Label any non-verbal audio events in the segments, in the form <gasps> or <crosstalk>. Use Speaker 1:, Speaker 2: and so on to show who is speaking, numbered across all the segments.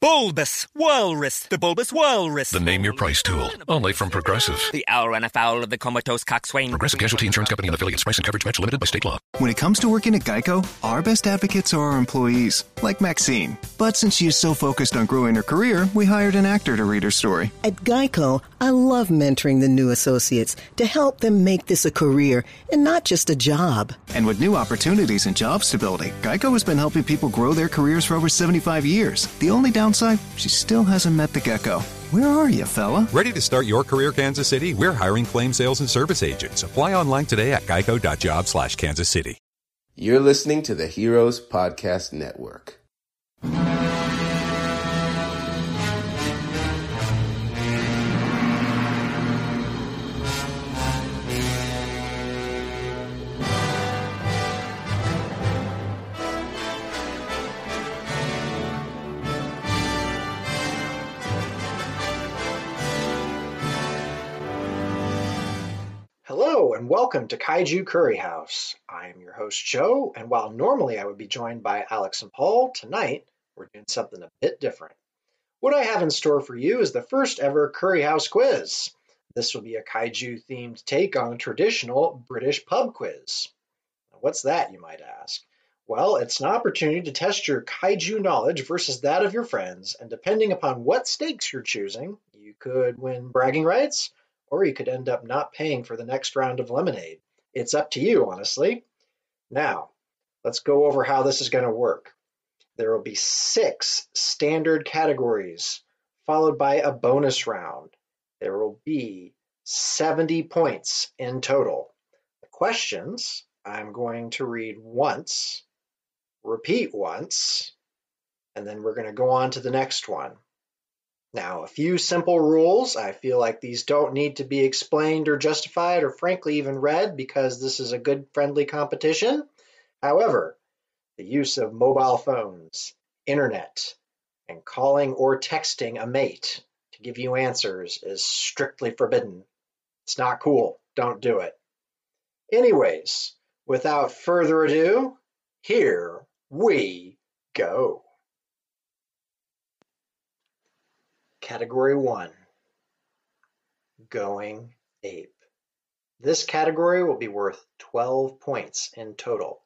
Speaker 1: bulbous Walrus, the Bulbous Walrus.
Speaker 2: The name your price tool. Only from Progressive.
Speaker 1: The owl ran afoul of the comatose coxswain.
Speaker 2: Progressive Casualty Insurance Company and affiliates. Price and coverage match limited by state law.
Speaker 3: When it comes to working at Geico, our best advocates are our employees, like Maxine. But since she is so focused on growing her career, we hired an actor to read her story.
Speaker 4: At Geico, I love mentoring the new associates to help them make this a career and not just a job.
Speaker 3: And with new opportunities and job stability, Geico has been helping people grow their careers for over 75 years. The only downside, she still hasn't met the gecko. Where are you, fella?
Speaker 5: Ready to start your career, Kansas City? We're hiring claim sales and service agents. Apply online today at geico.job slash Kansas City.
Speaker 6: You're listening to the Heroes Podcast Network.
Speaker 7: Welcome to Kaiju Curry House. I am your host Joe, and while normally I would be joined by Alex and Paul, tonight we're doing something a bit different. What I have in store for you is the first ever Curry House quiz. This will be a kaiju themed take on a traditional British pub quiz. What's that, you might ask? Well, it's an opportunity to test your kaiju knowledge versus that of your friends, and depending upon what stakes you're choosing, you could win bragging rights or you could end up not paying for the next round of lemonade. It's up to you, honestly. Now, let's go over how this is going to work. There will be six standard categories, followed by a bonus round. There will be 70 points in total. The questions I'm going to read once, repeat once, and then we're going to go on to the next one. Now, a few simple rules. I feel like these don't need to be explained or justified or frankly even read because this is a good friendly competition. However, the use of mobile phones, internet, and calling or texting a mate to give you answers is strictly forbidden. It's not cool. Don't do it. Anyways, without further ado, here we go. Category 1 Going Ape. This category will be worth 12 points in total.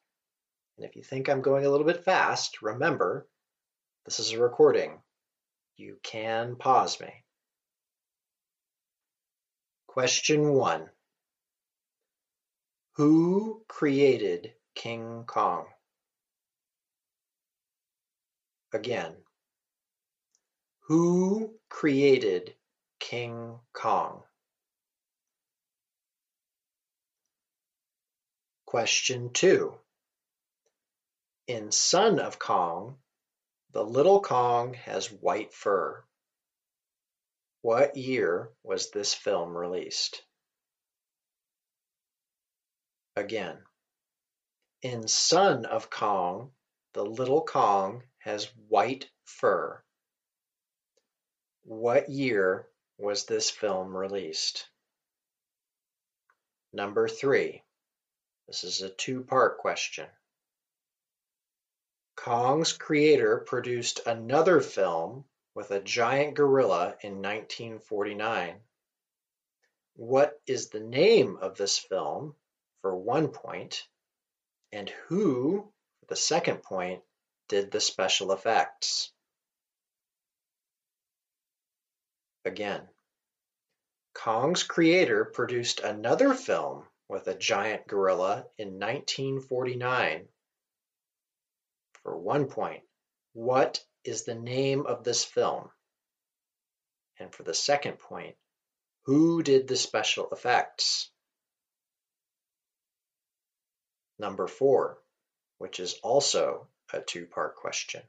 Speaker 7: And if you think I'm going a little bit fast, remember, this is a recording. You can pause me. Question 1 Who created King Kong? Again, who created King Kong? Question 2. In Son of Kong, the little Kong has white fur. What year was this film released? Again. In Son of Kong, the little Kong has white fur. What year was this film released? Number three. This is a two-part question. Kong's creator produced another film with a giant gorilla in 1949. What is the name of this film for one point? and who, for the second point, did the special effects? Again, Kong's creator produced another film with a giant gorilla in 1949. For one point, what is the name of this film? And for the second point, who did the special effects? Number four, which is also a two-part question.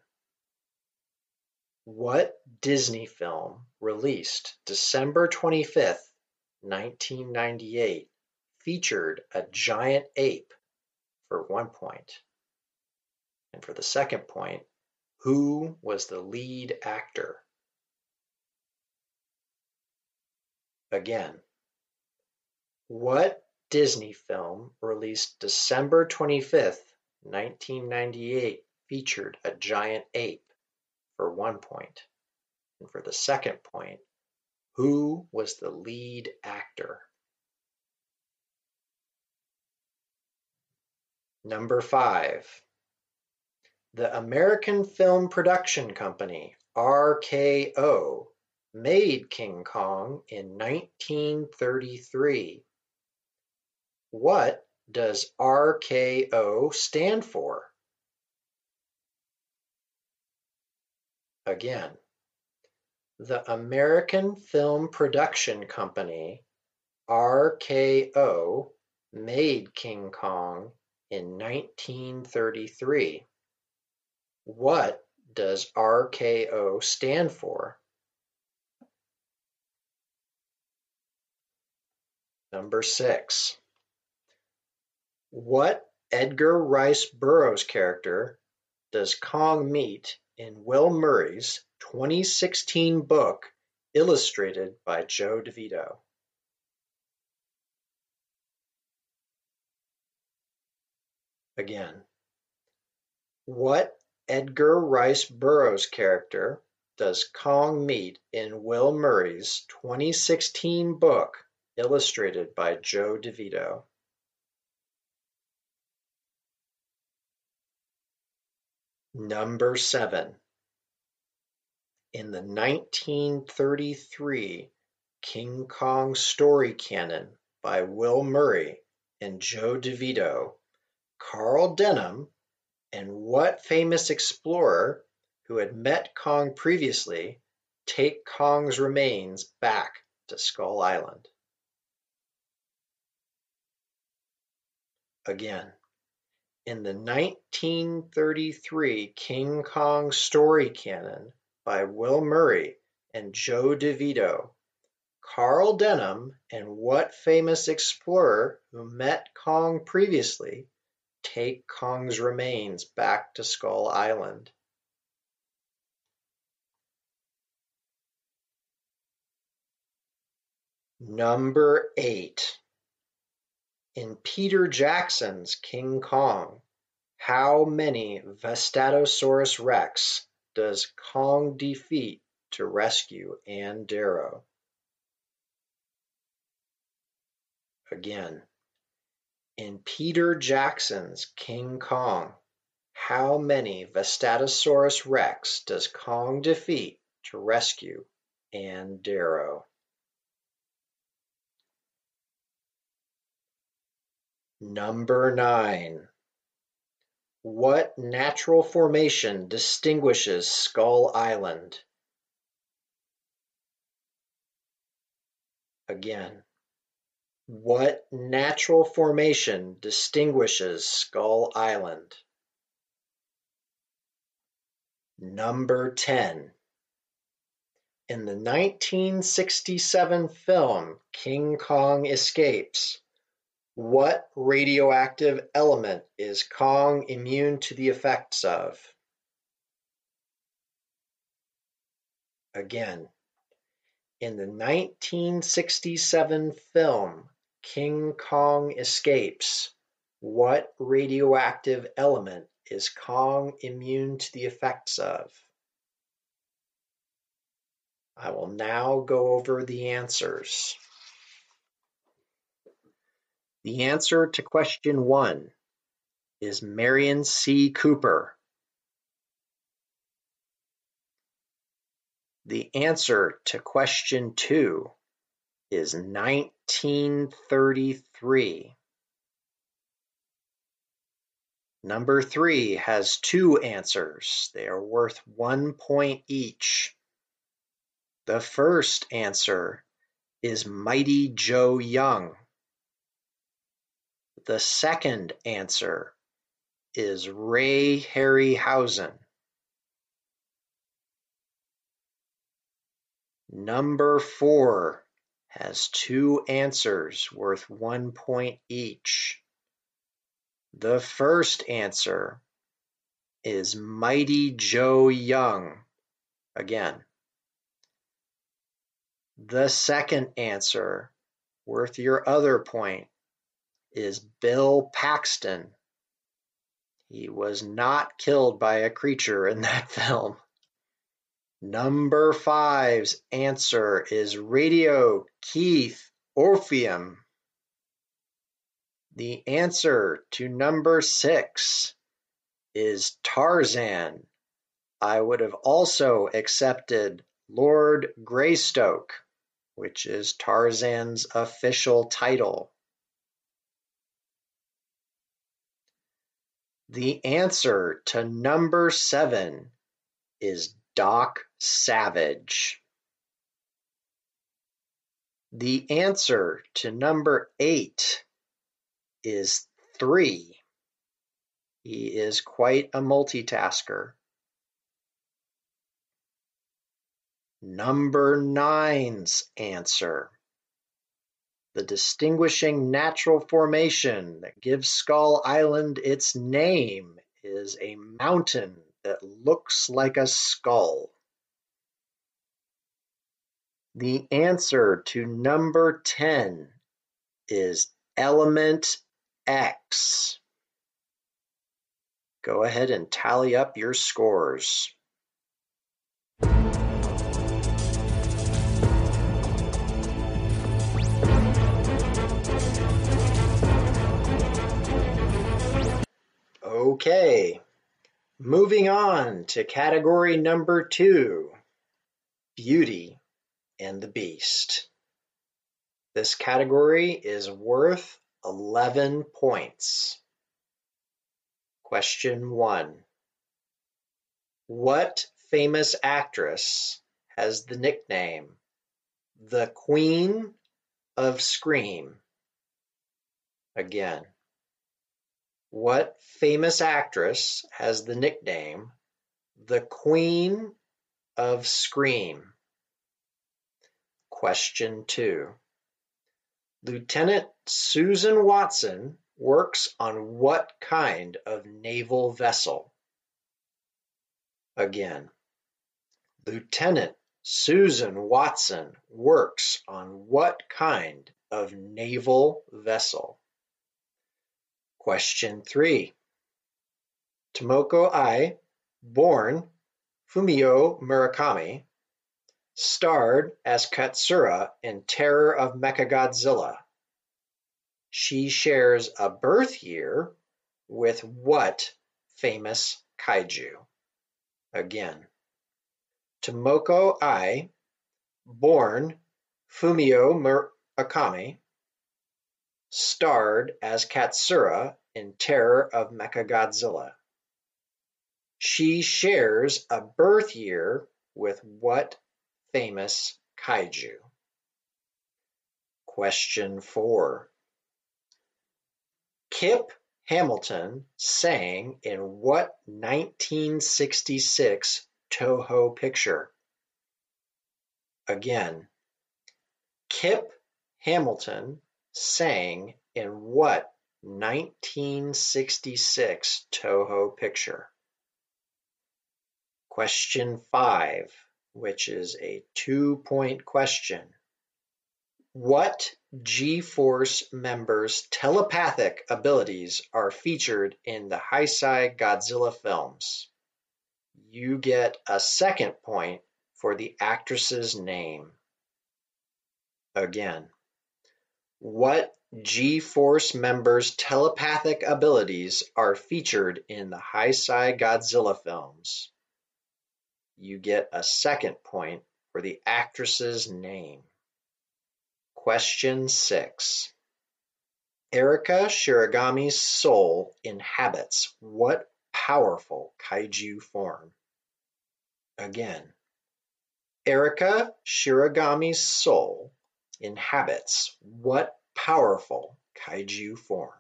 Speaker 7: What Disney film released December twenty-fifth, nineteen ninety-eight featured a giant ape for one point. And for the second point, who was the lead actor? Again, what Disney film released December 25th, 1998 featured a giant ape for one point. And for the second point, who was the lead actor? Number five. The American Film Production Company, RKO, made King Kong in 1933. What does RKO stand for? Again, the American Film Production Company, RKO, made King Kong in 1933. What does RKO stand for? Number six. What Edgar Rice Burroughs character does Kong meet in Will Murray's 2016 book illustrated by Joe DeVito? Again, what Edgar Rice Burroughs character does Kong meet in Will Murray's 2016 book illustrated by Joe DeVito? Number seven. In the nineteen-thirty-three King Kong story canon by Will Murray and Joe DeVito, Carl Denham and what famous explorer who had met Kong previously take Kong's remains back to Skull Island? Again, in the nineteen-thirty-three King Kong story canon by Will Murray and Joe DeVito, Carl Denham and what famous explorer who met Kong previously take Kong's remains back to Skull Island? Number eight. In Peter Jackson's King Kong, how many Vastatosaurus rex does Kong defeat to rescue Ann Darrow? Again, in Peter Jackson's King Kong, how many Vastatosaurus rex does Kong defeat to rescue Ann Darrow? Number nine. What natural formation distinguishes Skull Island? Again, what natural formation distinguishes Skull Island? Number 10. In the 1967 film King Kong Escapes, what radioactive element is Kong immune to the effects of? Again, in the 1967 film King Kong Escapes, what radioactive element is Kong immune to the effects of? I will now go over the answers. The answer to question one is Merian C. Cooper. The answer to question two is 1933. Number three has two answers. They are worth one point each. The first answer is Mighty Joe Young. The second answer is Ray Harryhausen. Number four has two answers worth one point each. The first answer is Mighty Joe Young. Again. The second answer, worth your other point, is Bill Paxton. He was not killed by a creature in <laughs> that film. Number five's answer is Radio Keith Orpheum. The answer to number six is Tarzan. I would have also accepted Lord Greystoke, which is Tarzan's official title. The answer to number seven is Doc Savage. The answer to number eight is three. He is quite a multitasker. Number nine's answer. The distinguishing natural formation that gives Skull Island its name is a mountain that looks like a skull. The answer to number 10 is element X. Go ahead and tally up your scores. Okay, moving on to category number two, Beauty and the Beast. This category is worth 11 points. Question one. What famous actress has the nickname the Queen of Scream? Again, what famous actress has the nickname the Queen of Scream? Question two. Lieutenant Susan Watson works on what kind of naval vessel? Again, Lieutenant Susan Watson works on what kind of naval vessel? Question 3. Tomoko Ai, born Fumio Murakami, starred as Katsura in Terror of Mechagodzilla. She shares a birth year with what famous kaiju? Again, Tomoko Ai, born Fumio Murakami, starred as Katsura in Terror of Mechagodzilla. She shares a birth year with what famous kaiju? Question 4. Kip Hamilton sang in what 1966 Toho picture? Again, Kip Hamilton sang in what 1966 Toho picture? Question 5, which is a two-point question. What G-Force members' telepathic abilities are featured in the Heisei Godzilla films? You get a second point for the actress's name. Again, what G-Force members' telepathic abilities are featured in the Heisei Godzilla films? You get a second point for the actress's name. Question 6. Erika Shiragami's soul inhabits what powerful kaiju form? Again, Erika Shiragami's soul inhabits what powerful kaiju form?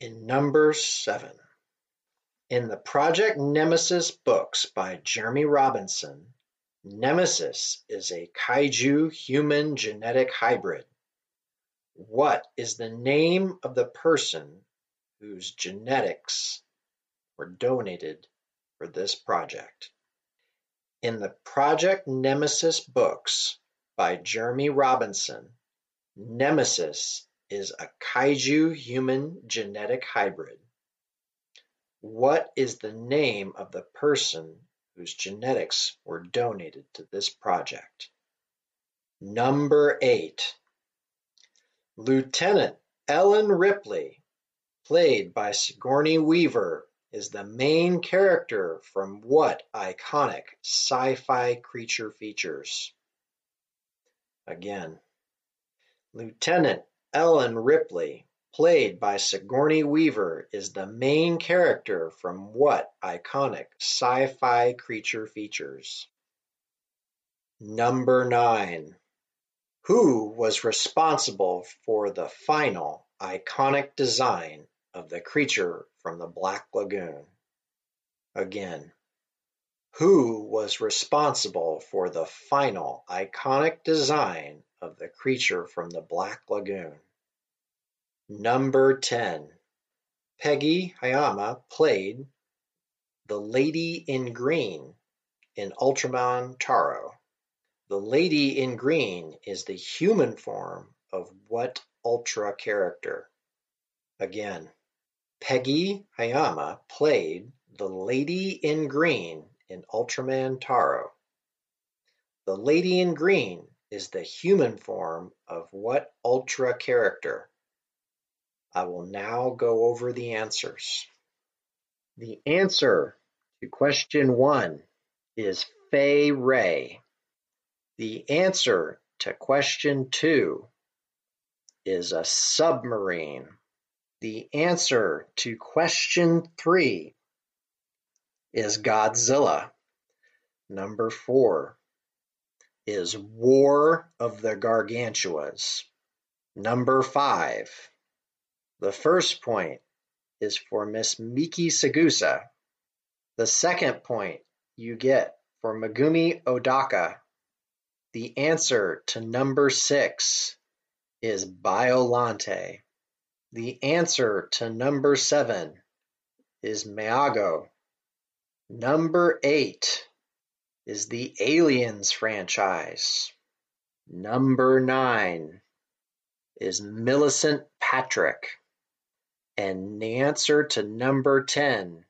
Speaker 7: In number 7. In the Project Nemesis books by Jeremy Robinson, Nemesis is a kaiju-human genetic hybrid. What is the name of the person whose genetics were donated for this project. In the Project Nemesis books by Jeremy Robinson, Nemesis is a kaiju human genetic hybrid. What is the name of the person whose genetics were donated to this project? Number eight. Lieutenant Ellen Ripley, played by Sigourney Weaver, is the main character from what iconic sci-fi creature features? Again. Lieutenant Ellen Ripley, played by Sigourney Weaver, is the main character from what iconic sci-fi creature features? Number nine. Who was responsible for the final iconic design of the creature from the Black Lagoon? Again. Who was responsible for the final iconic design of the creature from the Black Lagoon? Number ten. Peggy Hayama played the Lady in Green in Ultraman Taro. The Lady in Green is the human form of what Ultra character? Again, Peggy Hayama played the Lady in Green in Ultraman Taro. The Lady in Green is the human form of what Ultra character? I will now go over the answers. The answer to question one is Fay Wray. The answer to question two is a submarine. The answer to question three is Godzilla. Number four is War of the Gargantuas. Number five. The first point is for Miss Miki Saegusa. The second point you get for Megumi Odaka. The answer to number six is Biolante. The answer to number seven is Meago. Number eight is the Aliens franchise. Number nine is Millicent Patrick. And the answer to number 10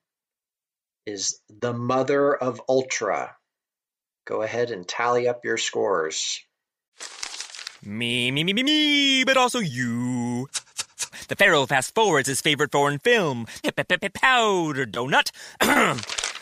Speaker 7: is the mother of Ultra. Go ahead and tally up your scores.
Speaker 1: Me, me, me, me, me, but also you. The Pharaoh fast forwards his favorite foreign film, Powder Donut. <clears throat>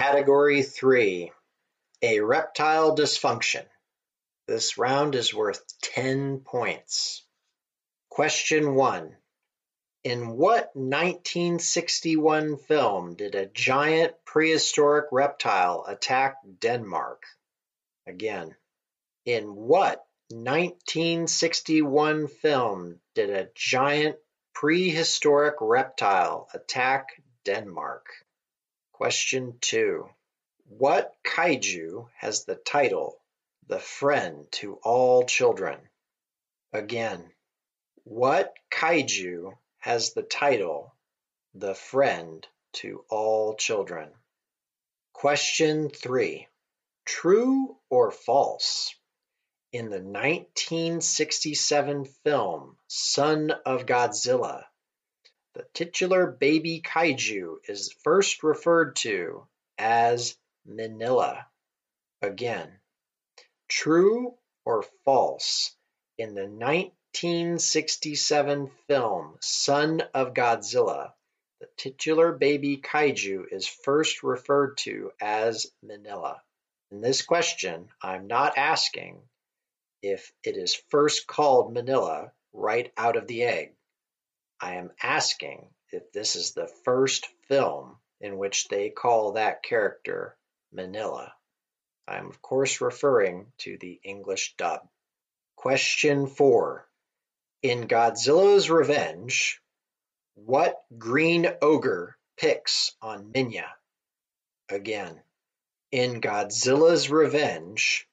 Speaker 7: Category 3 A Reptile Dysfunction. This round is worth 10 points. Question 1. In what 1961 film did a giant prehistoric reptile attack Denmark? Again, in what 1961 film did a giant prehistoric reptile attack Denmark? Question 2. What kaiju has the title The Friend to All Children? Again, what kaiju has the title The Friend to All Children? Question 3. True or false? In the 1967 film Son of Godzilla, the titular baby kaiju is first referred to as Minilla. Again, true or false? In the 1967 film Son of Godzilla, the titular baby kaiju is first referred to as Minilla. In this question, I'm not asking if it is first called Minilla right out of the egg. I am asking if this is the first film in which they call that character Minilla. I am of course referring to the English dub. Question 4. In Godzilla's Revenge, what green ogre picks on Minya? Again, in Godzilla's Revenge,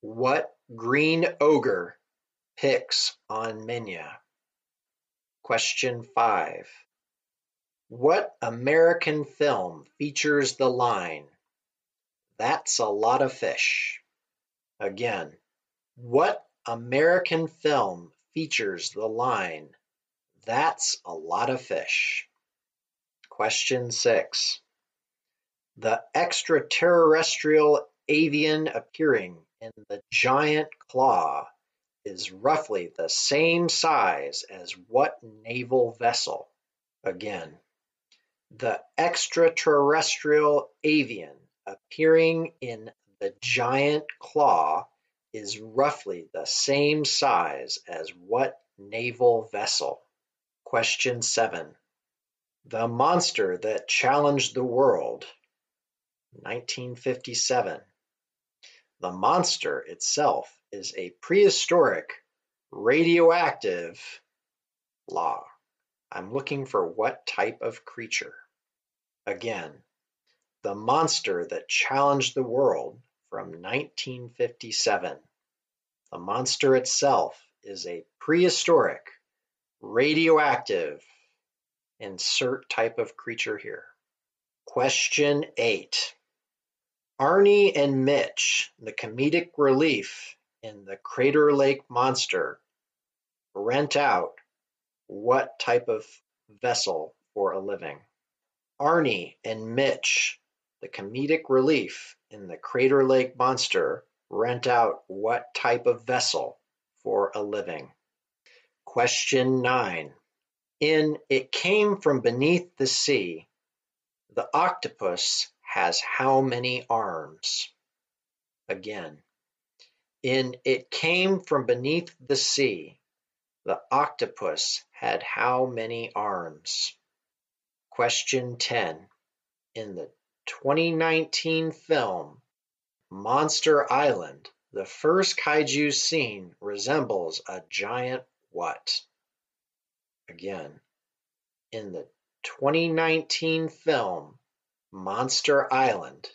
Speaker 7: what green ogre picks on Minya? Question 5. What American film features the line, That's a lot of fish? Again, what American film features the line, That's a lot of fish? Question 6. The extraterrestrial avian appearing in the giant claw is roughly the same size as what naval vessel? Again, the extraterrestrial avian appearing in the giant claw is roughly the same size as what naval vessel? Question 7. The monster that challenged the world. 1957. The monster itself is a prehistoric radioactive law. I'm looking for what type of creature. Again, the monster that challenged the world from 1957. The monster itself is a prehistoric, radioactive, insert type of creature here. Question 8. Arnie and Mitch, the comedic relief in the Crater Lake Monster, rent out what type of vessel for a living? Arnie and Mitch, the comedic relief in the Crater Lake Monster, rent out what type of vessel for a living? Question 9. In It Came from Beneath the Sea, the octopus has how many arms? Again, in It Came from Beneath the Sea, the octopus had how many arms? Question 10. In the 2019 film Monster Island, the first kaiju scene resembles a giant what? Again, in the 2019 film Monster Island,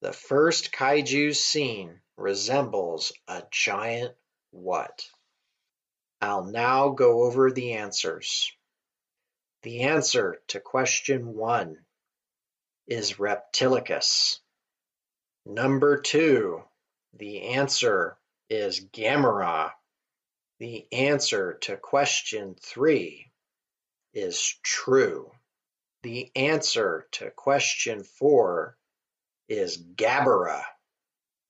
Speaker 7: the first kaiju scene resembles a giant what? I'll now go over the answers. The answer to question one is Reptilicus. Number two, the answer is Gamera. The answer to question three is true. The answer to question four is Gabara.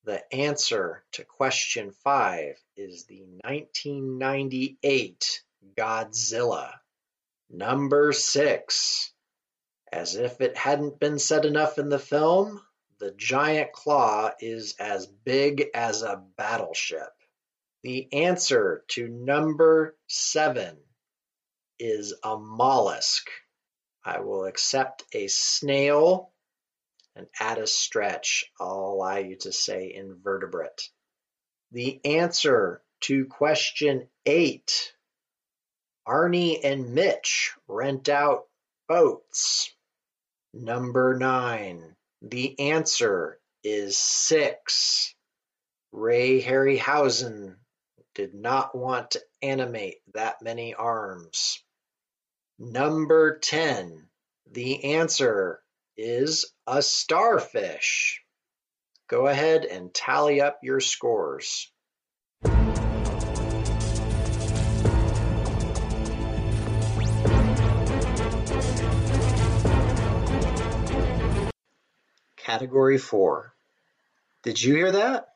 Speaker 7: The answer to question five is the 1998 Godzilla. Number six. As if it hadn't been said enough in the film, the giant claw is as big as a battleship. The answer to number seven is a mollusk. I will accept a snail and at a stretch. I'll allow you to say invertebrate. The answer to question eight Arnie and Mitch rent out boats. Number nine. The answer is six. Ray Harryhausen did not want to animate that many arms. Number 10. The answer is a starfish. Go ahead and tally up your scores. Category 4. Did you hear that?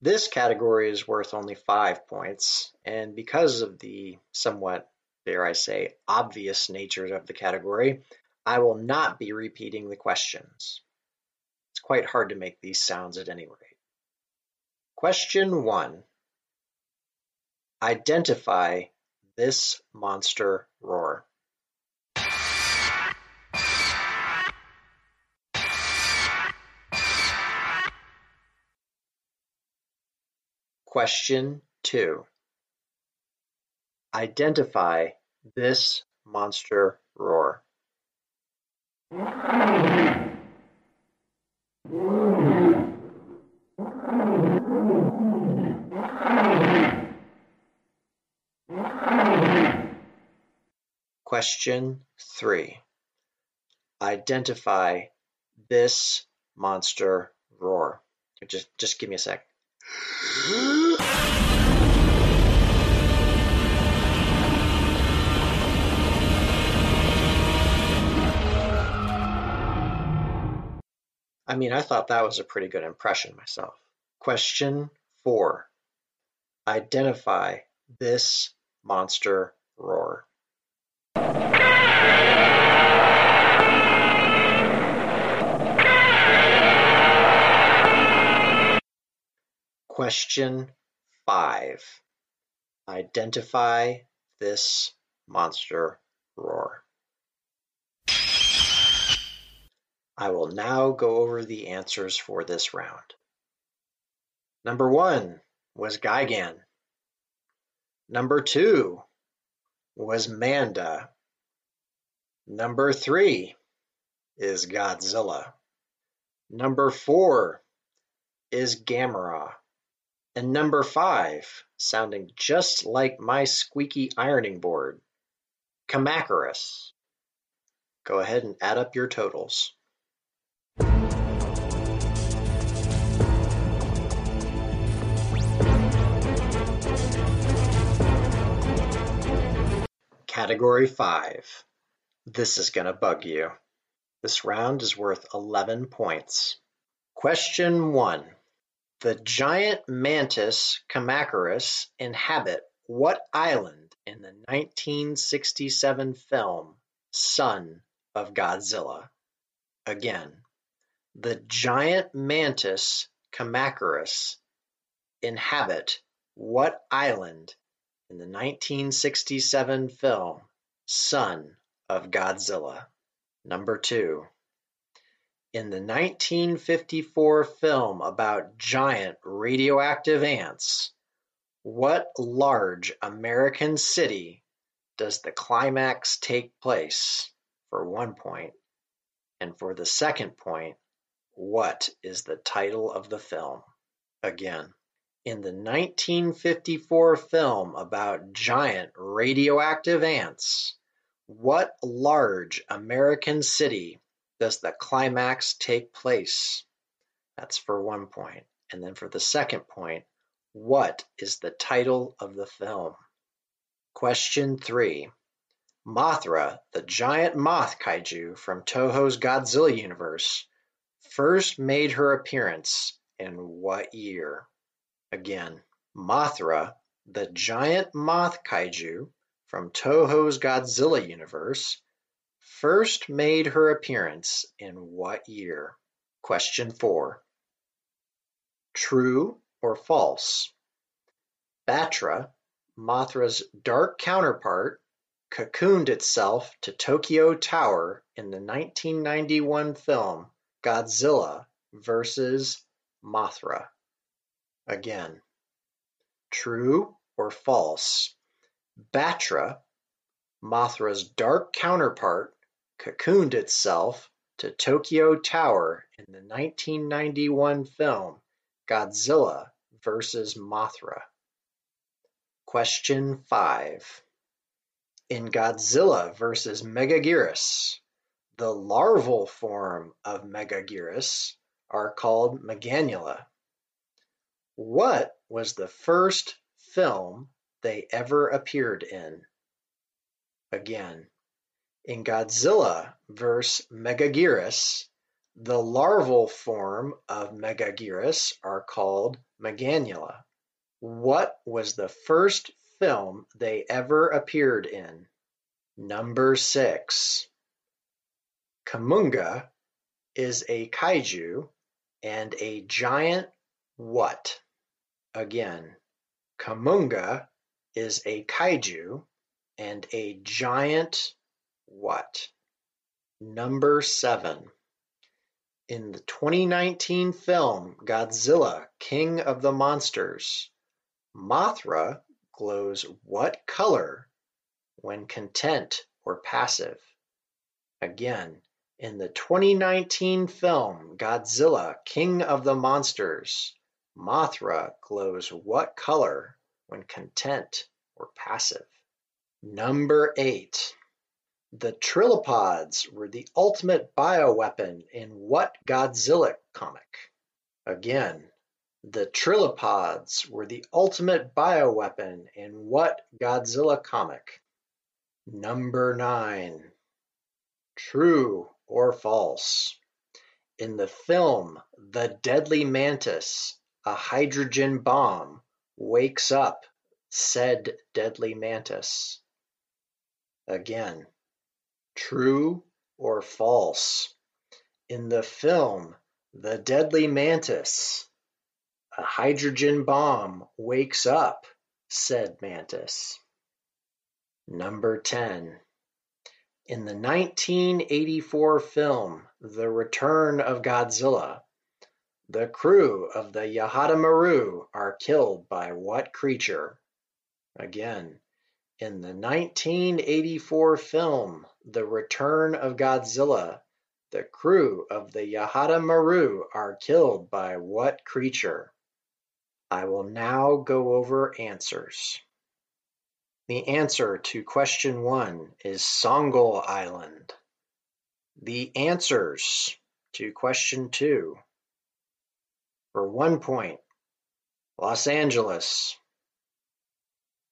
Speaker 7: This category is worth only 5 points, and because of the somewhat, dare I say, obvious nature of the category, I will not be repeating the questions. It's quite hard to make these sounds at any rate. Question 1. Identify this monster roar? Question 2. Identify this monster roar. Question 3. Identify this monster roar. Just just give me a sec. I mean, I thought that was a pretty good impression myself. Question 4. Identify this monster roar. Question 5. Identify this monster roar. I will now go over the answers for this round. Number one was Gigan. Number two was Manda. Number three is Godzilla. Number four is Gamera. And number five, sounding just like my squeaky ironing board, Kamacuras. Go ahead and add up your totals. Category 5. This is gonna bug you. This round is worth 11 points. Question 1. The giant mantis Kamacuras inhabit what island in the 1967 film Son of Godzilla? Again, the giant mantis Kamacuras inhabit what island in the 1967 film Son of Godzilla. Number 2. In the 1954 film about giant radioactive ants, what large American city does the climax take place? For one point. And for the second point, what is the title of the film? Again. In the 1954 film about giant radioactive ants, what large American city does the climax take place? That's for one point. And then for the second point, what is the title of the film? Question three. Mothra, the giant moth kaiju from Toho's Godzilla universe, first made her appearance in what year? Again, Mothra, the giant moth kaiju from Toho's Godzilla universe, first made her appearance in what year? Question 4. True or false? Batra, Mothra's dark counterpart, cocooned itself to Tokyo Tower in the 1991 film Godzilla vs. Mothra. Again, true or false? Batra, Mothra's dark counterpart, cocooned itself to Tokyo Tower in the 1991 film Godzilla vs. Mothra. Question 5. In Godzilla vs. Megaguirus, the larval form of Megaguirus are called Meganula. What was the first film they ever appeared in? Again, in Godzilla vs. Megaguirus, the larval form of Megaguirus are called Meganula. What was the first film they ever appeared in? Number 6. Kumonga is a kaiju and a giant what? Again, Kumonga is a kaiju and a giant what? Number seven. In the 2019 film Godzilla King of the Monsters, Mothra glows what color when content or passive? Again, in the 2019 film Godzilla King of the Monsters, Mothra glows what color when content or passive? Number 8. The Trilopods were the ultimate bioweapon in what Godzilla comic? Again, the Trilopods were the ultimate bioweapon in what Godzilla comic? Number 9. True or false? In the film The Deadly Mantis, a hydrogen bomb wakes up said deadly mantis. Again, True or false? In the film The Deadly Mantis, a hydrogen bomb wakes up said mantis. Number 10. In the 1984 film The Return of Godzilla, the crew of the Yahata Maru are killed by what creature? Again, in the 1984 film The Return of Godzilla, the crew of the Yahata Maru are killed by what creature? I will now go over answers. The answer to question one is Sollgel Island. The answers to question two. For one point, Los Angeles.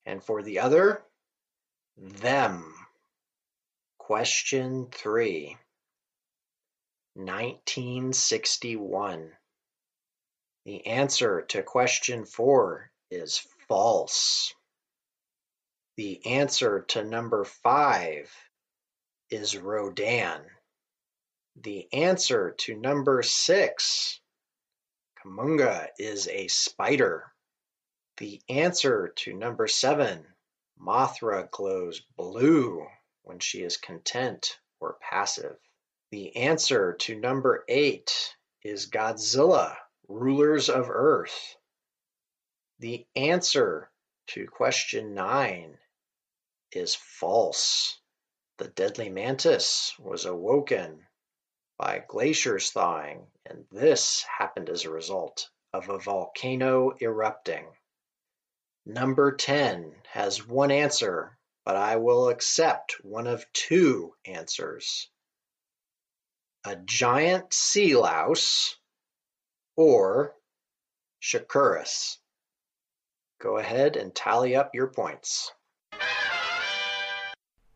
Speaker 7: And for the other, them. Question 3. 1961. The answer to question 4 is false. The answer to number 5 is Rodan. The answer to number 6, Kumonga, is a spider. The answer to number 7, Mothra glows blue when she is content or passive. The answer to number eight is Godzilla, Rulers of Earth. The answer to question nine is false. The deadly mantis was awoken by glaciers thawing, and this happened as a result of a volcano erupting. Number 10 has one answer, but I will accept one of two answers. A giant sea louse or Shockirus. Go ahead and tally up your points.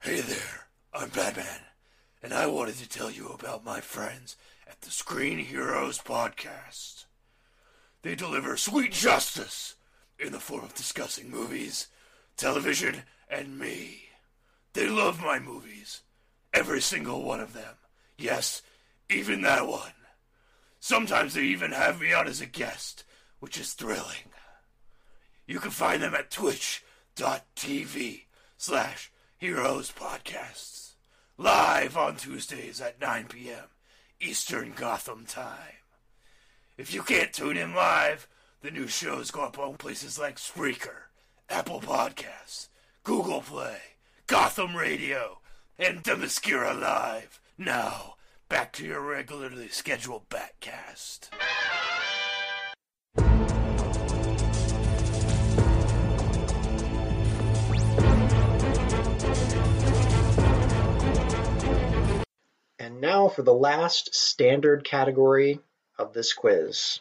Speaker 8: Hey there, I'm Batman, and I wanted to tell you about my friends at the Screen Heroes podcast. They deliver sweet justice in the form of discussing movies, television, and me. They love my movies. Every single one of them. Yes, even that one. Sometimes they even have me on as a guest, which is thrilling. You can find them at twitch.tv slash heroes podcasts. Live on Tuesdays at 9 p.m. Eastern Gotham time. If you can't tune in live, the new shows go up on places like Spreaker, Apple Podcasts, Google Play, Gotham Radio, and Themyscira Live. Now, back to your regularly scheduled Batcast.
Speaker 7: And now for the last standard category of this quiz.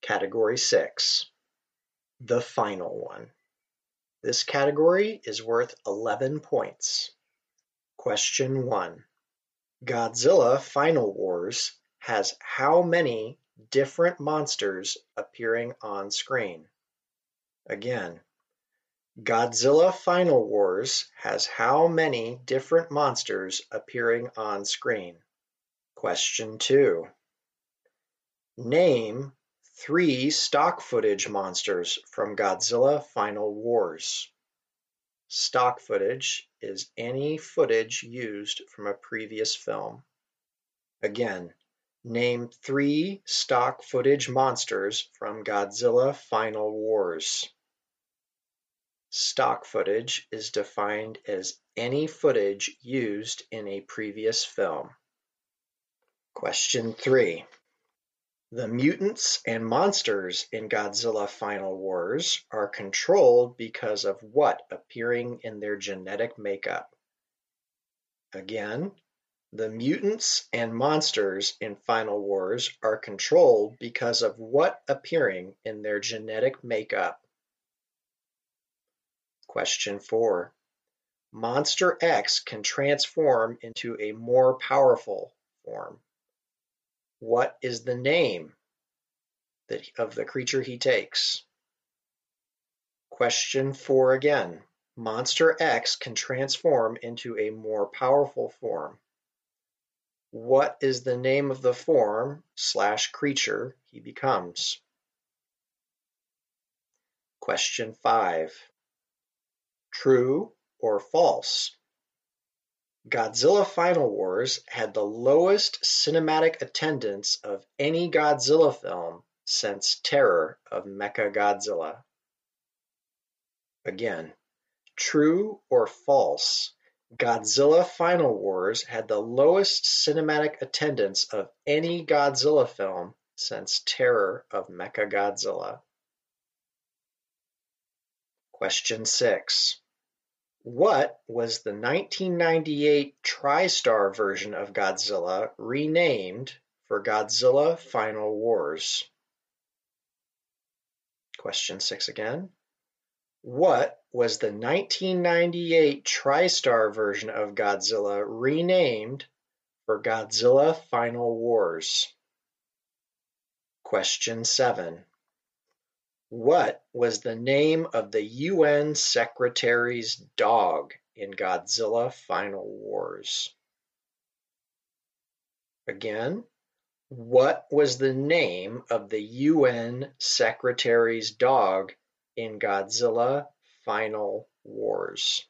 Speaker 7: Category 6. The final one. This category is worth 11 points. Question 1. Godzilla Final Wars has how many different monsters appearing on screen? Again, Godzilla Final Wars has how many different monsters appearing on screen? Question 2. Name three stock footage monsters from Godzilla Final Wars. Stock footage is any footage used from a previous film. Again, name three stock footage monsters from Godzilla Final Wars. Stock footage is defined as any footage used in a previous film. Question 3. The mutants and monsters in Godzilla Final Wars are controlled because of what appearing in their genetic makeup? Again, the mutants and monsters in Final Wars are controlled because of what appearing in their genetic makeup? Question 4. Monster X can transform into a more powerful form. What is the name that, of the creature he takes? Question 4 again. Monster X can transform into a more powerful form. What is the name of the form slash creature he becomes? Question 5. True or false? Godzilla Final Wars had the lowest cinematic attendance of any Godzilla film since Terror of Mechagodzilla. Again, true or false, Godzilla Final Wars had the lowest cinematic attendance of any Godzilla film since Terror of Mechagodzilla. Question 6. What was the nineteen-ninety-eight TriStar version of Godzilla renamed for Godzilla Final Wars? Question six again. What was the nineteen ninety-eight TriStar version of Godzilla renamed for Godzilla Final Wars? Question seven. What was the name of the UN Secretary's dog in Godzilla Final Wars? Again, what was the name of the UN Secretary's dog in Godzilla Final Wars?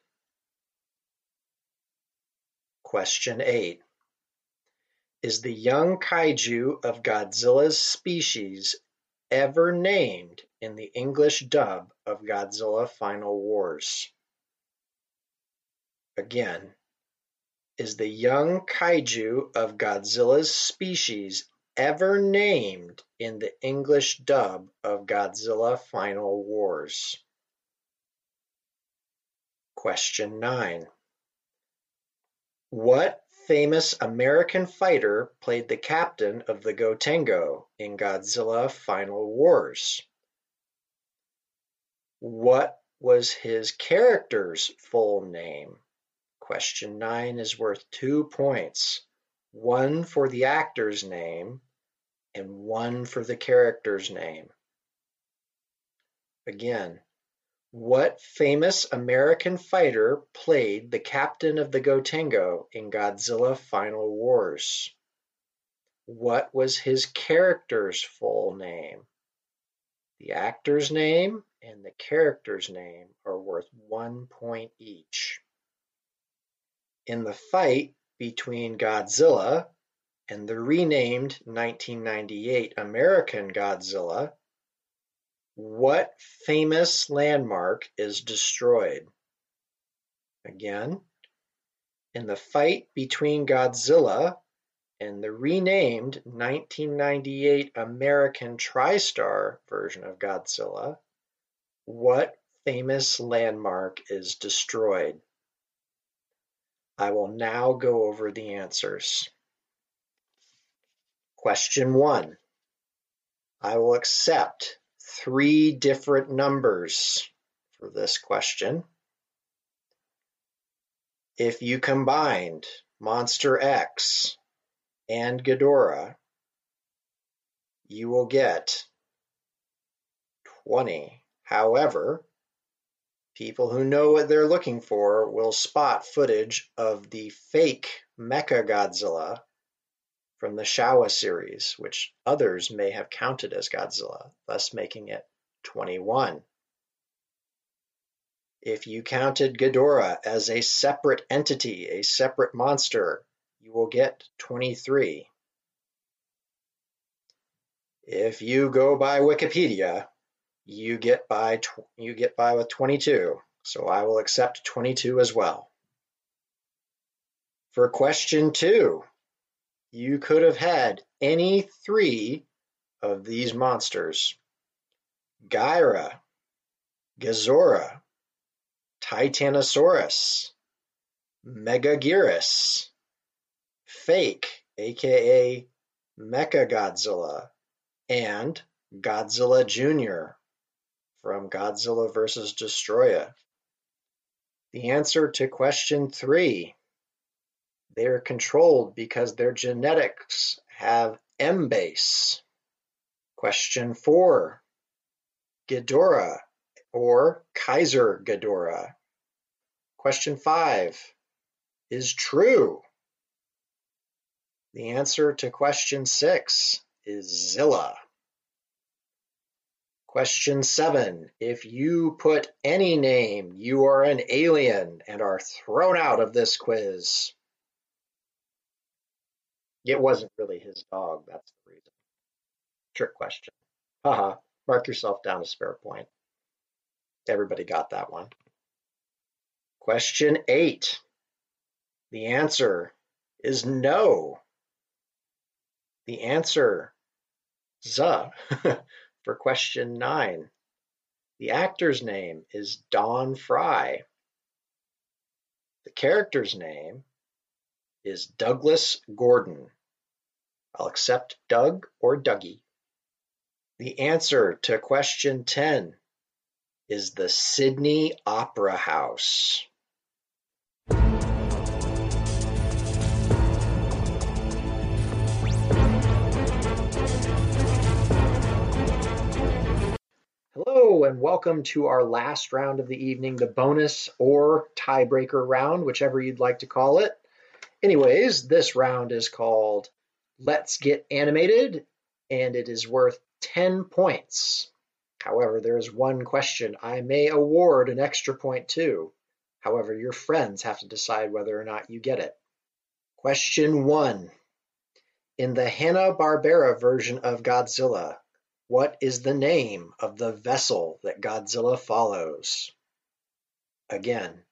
Speaker 7: Question 8. Is the young kaiju of Godzilla's species ever named in the English dub of Godzilla Final Wars. Again, is the young kaiju of Godzilla's species ever named in the English dub of Godzilla Final Wars? Question 9. What famous American fighter played the captain of the Gotengo in Godzilla Final Wars? What was his character's full name? Question 9 is worth two points, one for the actor's name and one for the character's name. Again, what famous American fighter played the captain of the Gotengo in Godzilla Final Wars? What was his character's full name? The actor's name and the character's name are worth one point each. In the fight between Godzilla and the renamed 1998 American Godzilla, what famous landmark is destroyed? Again, in the fight between Godzilla and the renamed 1998 American TriStar version of Godzilla, what famous landmark is destroyed? I will now go over the answers. Question 1. I will accept three different numbers for this question. If you combined Monster X and Ghidorah, you will get 20. However, people who know what they're looking for will spot footage of the fake Mechagodzilla from the Showa series, which others may have counted as Godzilla, thus making it 21. If you counted Ghidorah as a separate entity, a separate monster, you will get 23. If you go by Wikipedia, you get by you get by with 22. So I will accept 22 as well. For question 2, you could have had any 3 of these monsters. Gyra, Gezora, Titanosaurus, Megaguirus, Fake, aka Mechagodzilla, and Godzilla Jr. from Godzilla vs. Destoroyah. The answer to question three they are controlled because their genetics have M base. Question four Ghidorah or Kaiser Ghidorah. Question five is true. The answer to question six is Zilla. Question seven. If you put any name, you are an alien and are thrown out of this quiz. It wasn't really his dog, that's the reason. Trick question. Haha, mark yourself down a spare point. Everybody got that one. Question eight. The answer is no. The answer, Z, <laughs> for question nine. The actor's name is Don Frye. The character's name is Douglas Gordon. I'll accept Doug or Dougie. The answer to question 10 is the Sydney Opera House. Hello, and welcome to our last round of the evening, the bonus or tiebreaker round, whichever you'd like to call it. Anyways, this round is called Let's Get Animated, and it is worth 10 points. However, there is one question I may award an extra point to. However, your friends have to decide whether or not you get it. Question 1. In the Hanna-Barbera version of Godzilla, what is the name of the vessel that Godzilla follows? Again,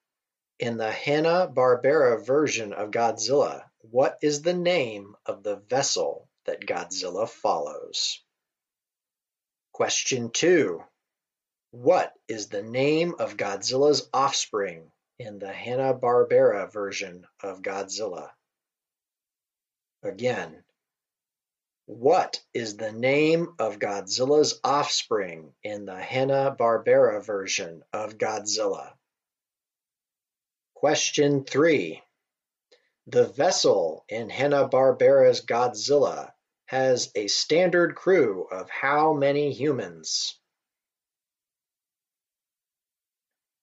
Speaker 7: in the Hanna-Barbera version of Godzilla, what is the name of the vessel that Godzilla follows? Question 2. What is the name of Godzilla's offspring in the Hanna-Barbera version of Godzilla? Again, what is the name of Godzilla's offspring in the Hanna-Barbera version of Godzilla? Question 3. The vessel in Hanna-Barbera's Godzilla has a standard crew of how many humans?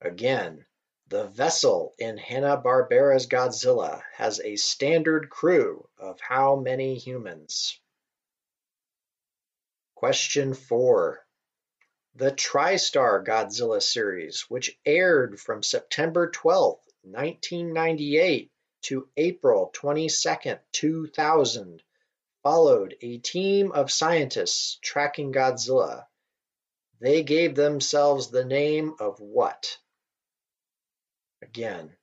Speaker 7: Again, the vessel in Hanna-Barbera's Godzilla has a standard crew of how many humans? Question 4. The TriStar Godzilla series, which aired from September 12, 1998 to April 22, 2000, followed a team of scientists tracking Godzilla. They gave themselves the name of what? Again,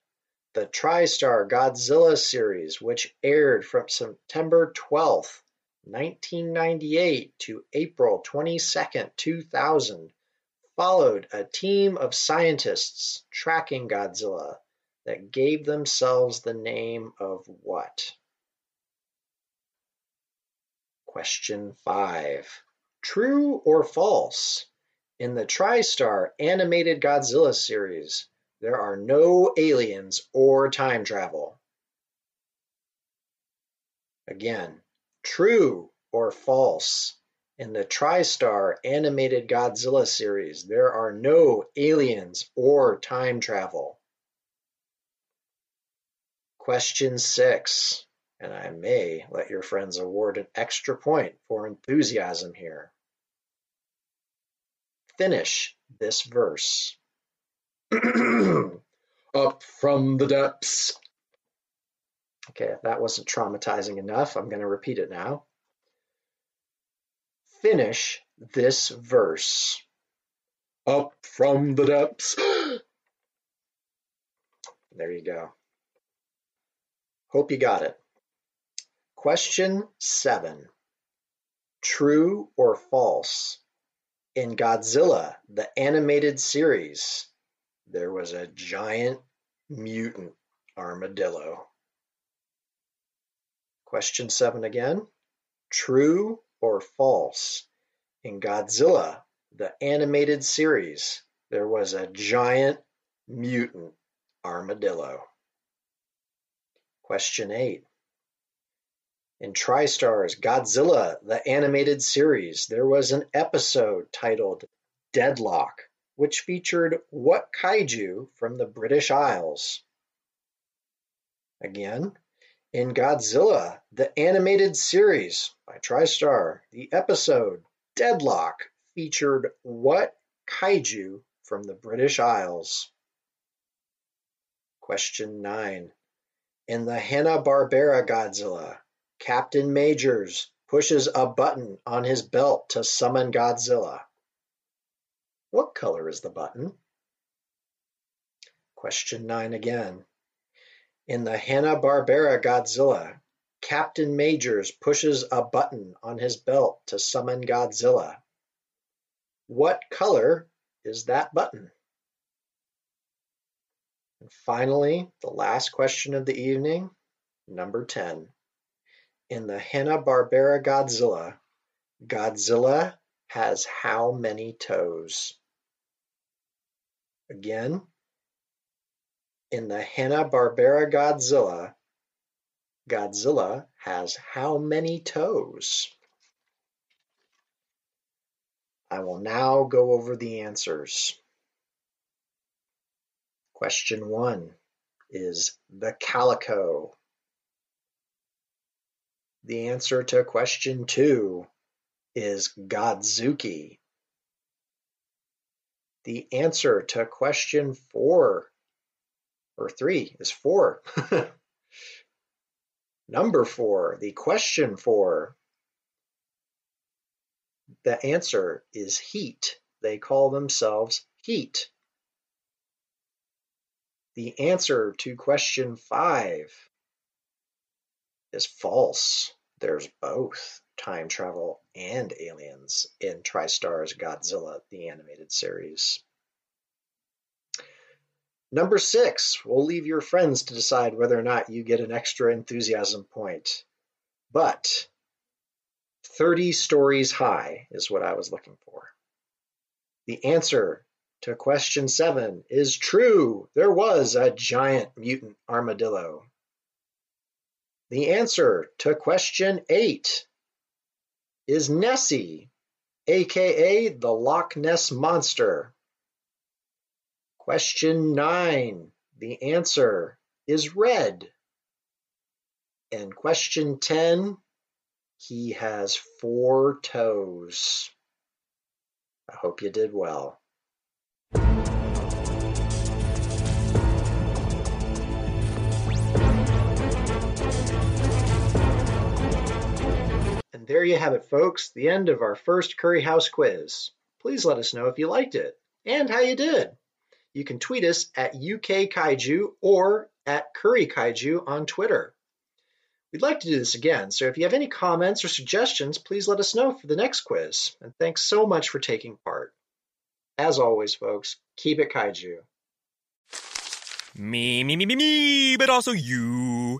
Speaker 7: the TriStar Godzilla series, which aired from September 12, 1998 to April 22, 2000, followed a team of scientists tracking Godzilla that gave themselves the name of what? Question 5. True or false? In the TriStar animated Godzilla series, there are no aliens or time travel. Again, true or false? In the TriStar animated Godzilla series, there are no aliens or time travel. Question six, and I may let your friends award an extra point for enthusiasm here. Finish this verse. <clears throat> Up from the depths. Okay, if that wasn't traumatizing enough, I'm going to repeat it now. Finish this verse. Up from the depths. <gasps> there you go. Hope you got it. Question seven. True or false? In Godzilla, the animated series, there was a giant mutant armadillo. Question seven again. True or false? In Godzilla, the animated series, there was a giant mutant armadillo. Question eight. In TriStar's Godzilla, the animated series, there was an episode titled Deadlock, which featured what kaiju from the British Isles? Again, in Godzilla, the animated series by TriStar, the episode Deadlock featured what kaiju from the British Isles? Question 9. In the Hanna-Barbera Godzilla, Captain Majors pushes a button on his belt to summon Godzilla. What color is the button? Question 9 again. In the Hanna-Barbera Godzilla, Captain Majors pushes a button on his belt to summon Godzilla. What color is that button? And finally, the last question of the evening, number 10. In the Hanna-Barbera Godzilla, Godzilla has how many toes? Again, in the Hanna-Barbera Godzilla, Godzilla has how many toes? I will now go over the answers. Question one is the calico. The answer to question two is Godzuki. The answer to question four or three is four. <laughs> Number four, the question four. The answer is heat. They call themselves heat. The answer to question five is false. There's both time travel and aliens in TriStar's Godzilla, the animated series. Number six, we'll leave your friends to decide whether or not you get an extra enthusiasm point. But 30 stories high is what I was looking for. The answer to question seven is true. There was a giant mutant armadillo. The answer to question eight is Nessie, aka the Loch Ness Monster. Question nine, the answer is red. And question 10, he has four toes. I hope you did well. And there you have it, folks, the end of our first Curry House quiz. Please let us know if you liked it and how you did. You can tweet us at UK Kaiju or at Curry Kaiju on Twitter. We'd like to do this again, so if you have any comments or suggestions, please let us know for the next quiz. And thanks so much for taking part. As always, folks, keep it kaiju.
Speaker 1: Me, me, me, me, me, but also you.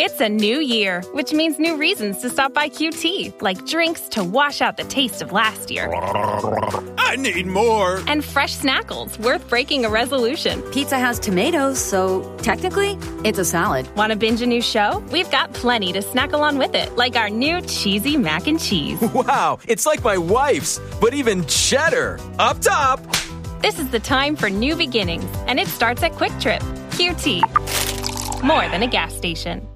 Speaker 9: It's a new year, which means new reasons to stop by QT, like drinks to wash out the taste of last year.
Speaker 10: I need more.
Speaker 9: And fresh snackles worth breaking a resolution.
Speaker 11: Pizza has tomatoes, so technically, it's a salad.
Speaker 9: Want to binge a new show? We've got plenty to snack along with it, like our new cheesy mac and cheese. <laughs>
Speaker 10: Wow, it's like my wife's, but even cheddar. Up top.
Speaker 9: This is the time for new beginnings, and it starts at QuikTrip. QT. More than a gas station.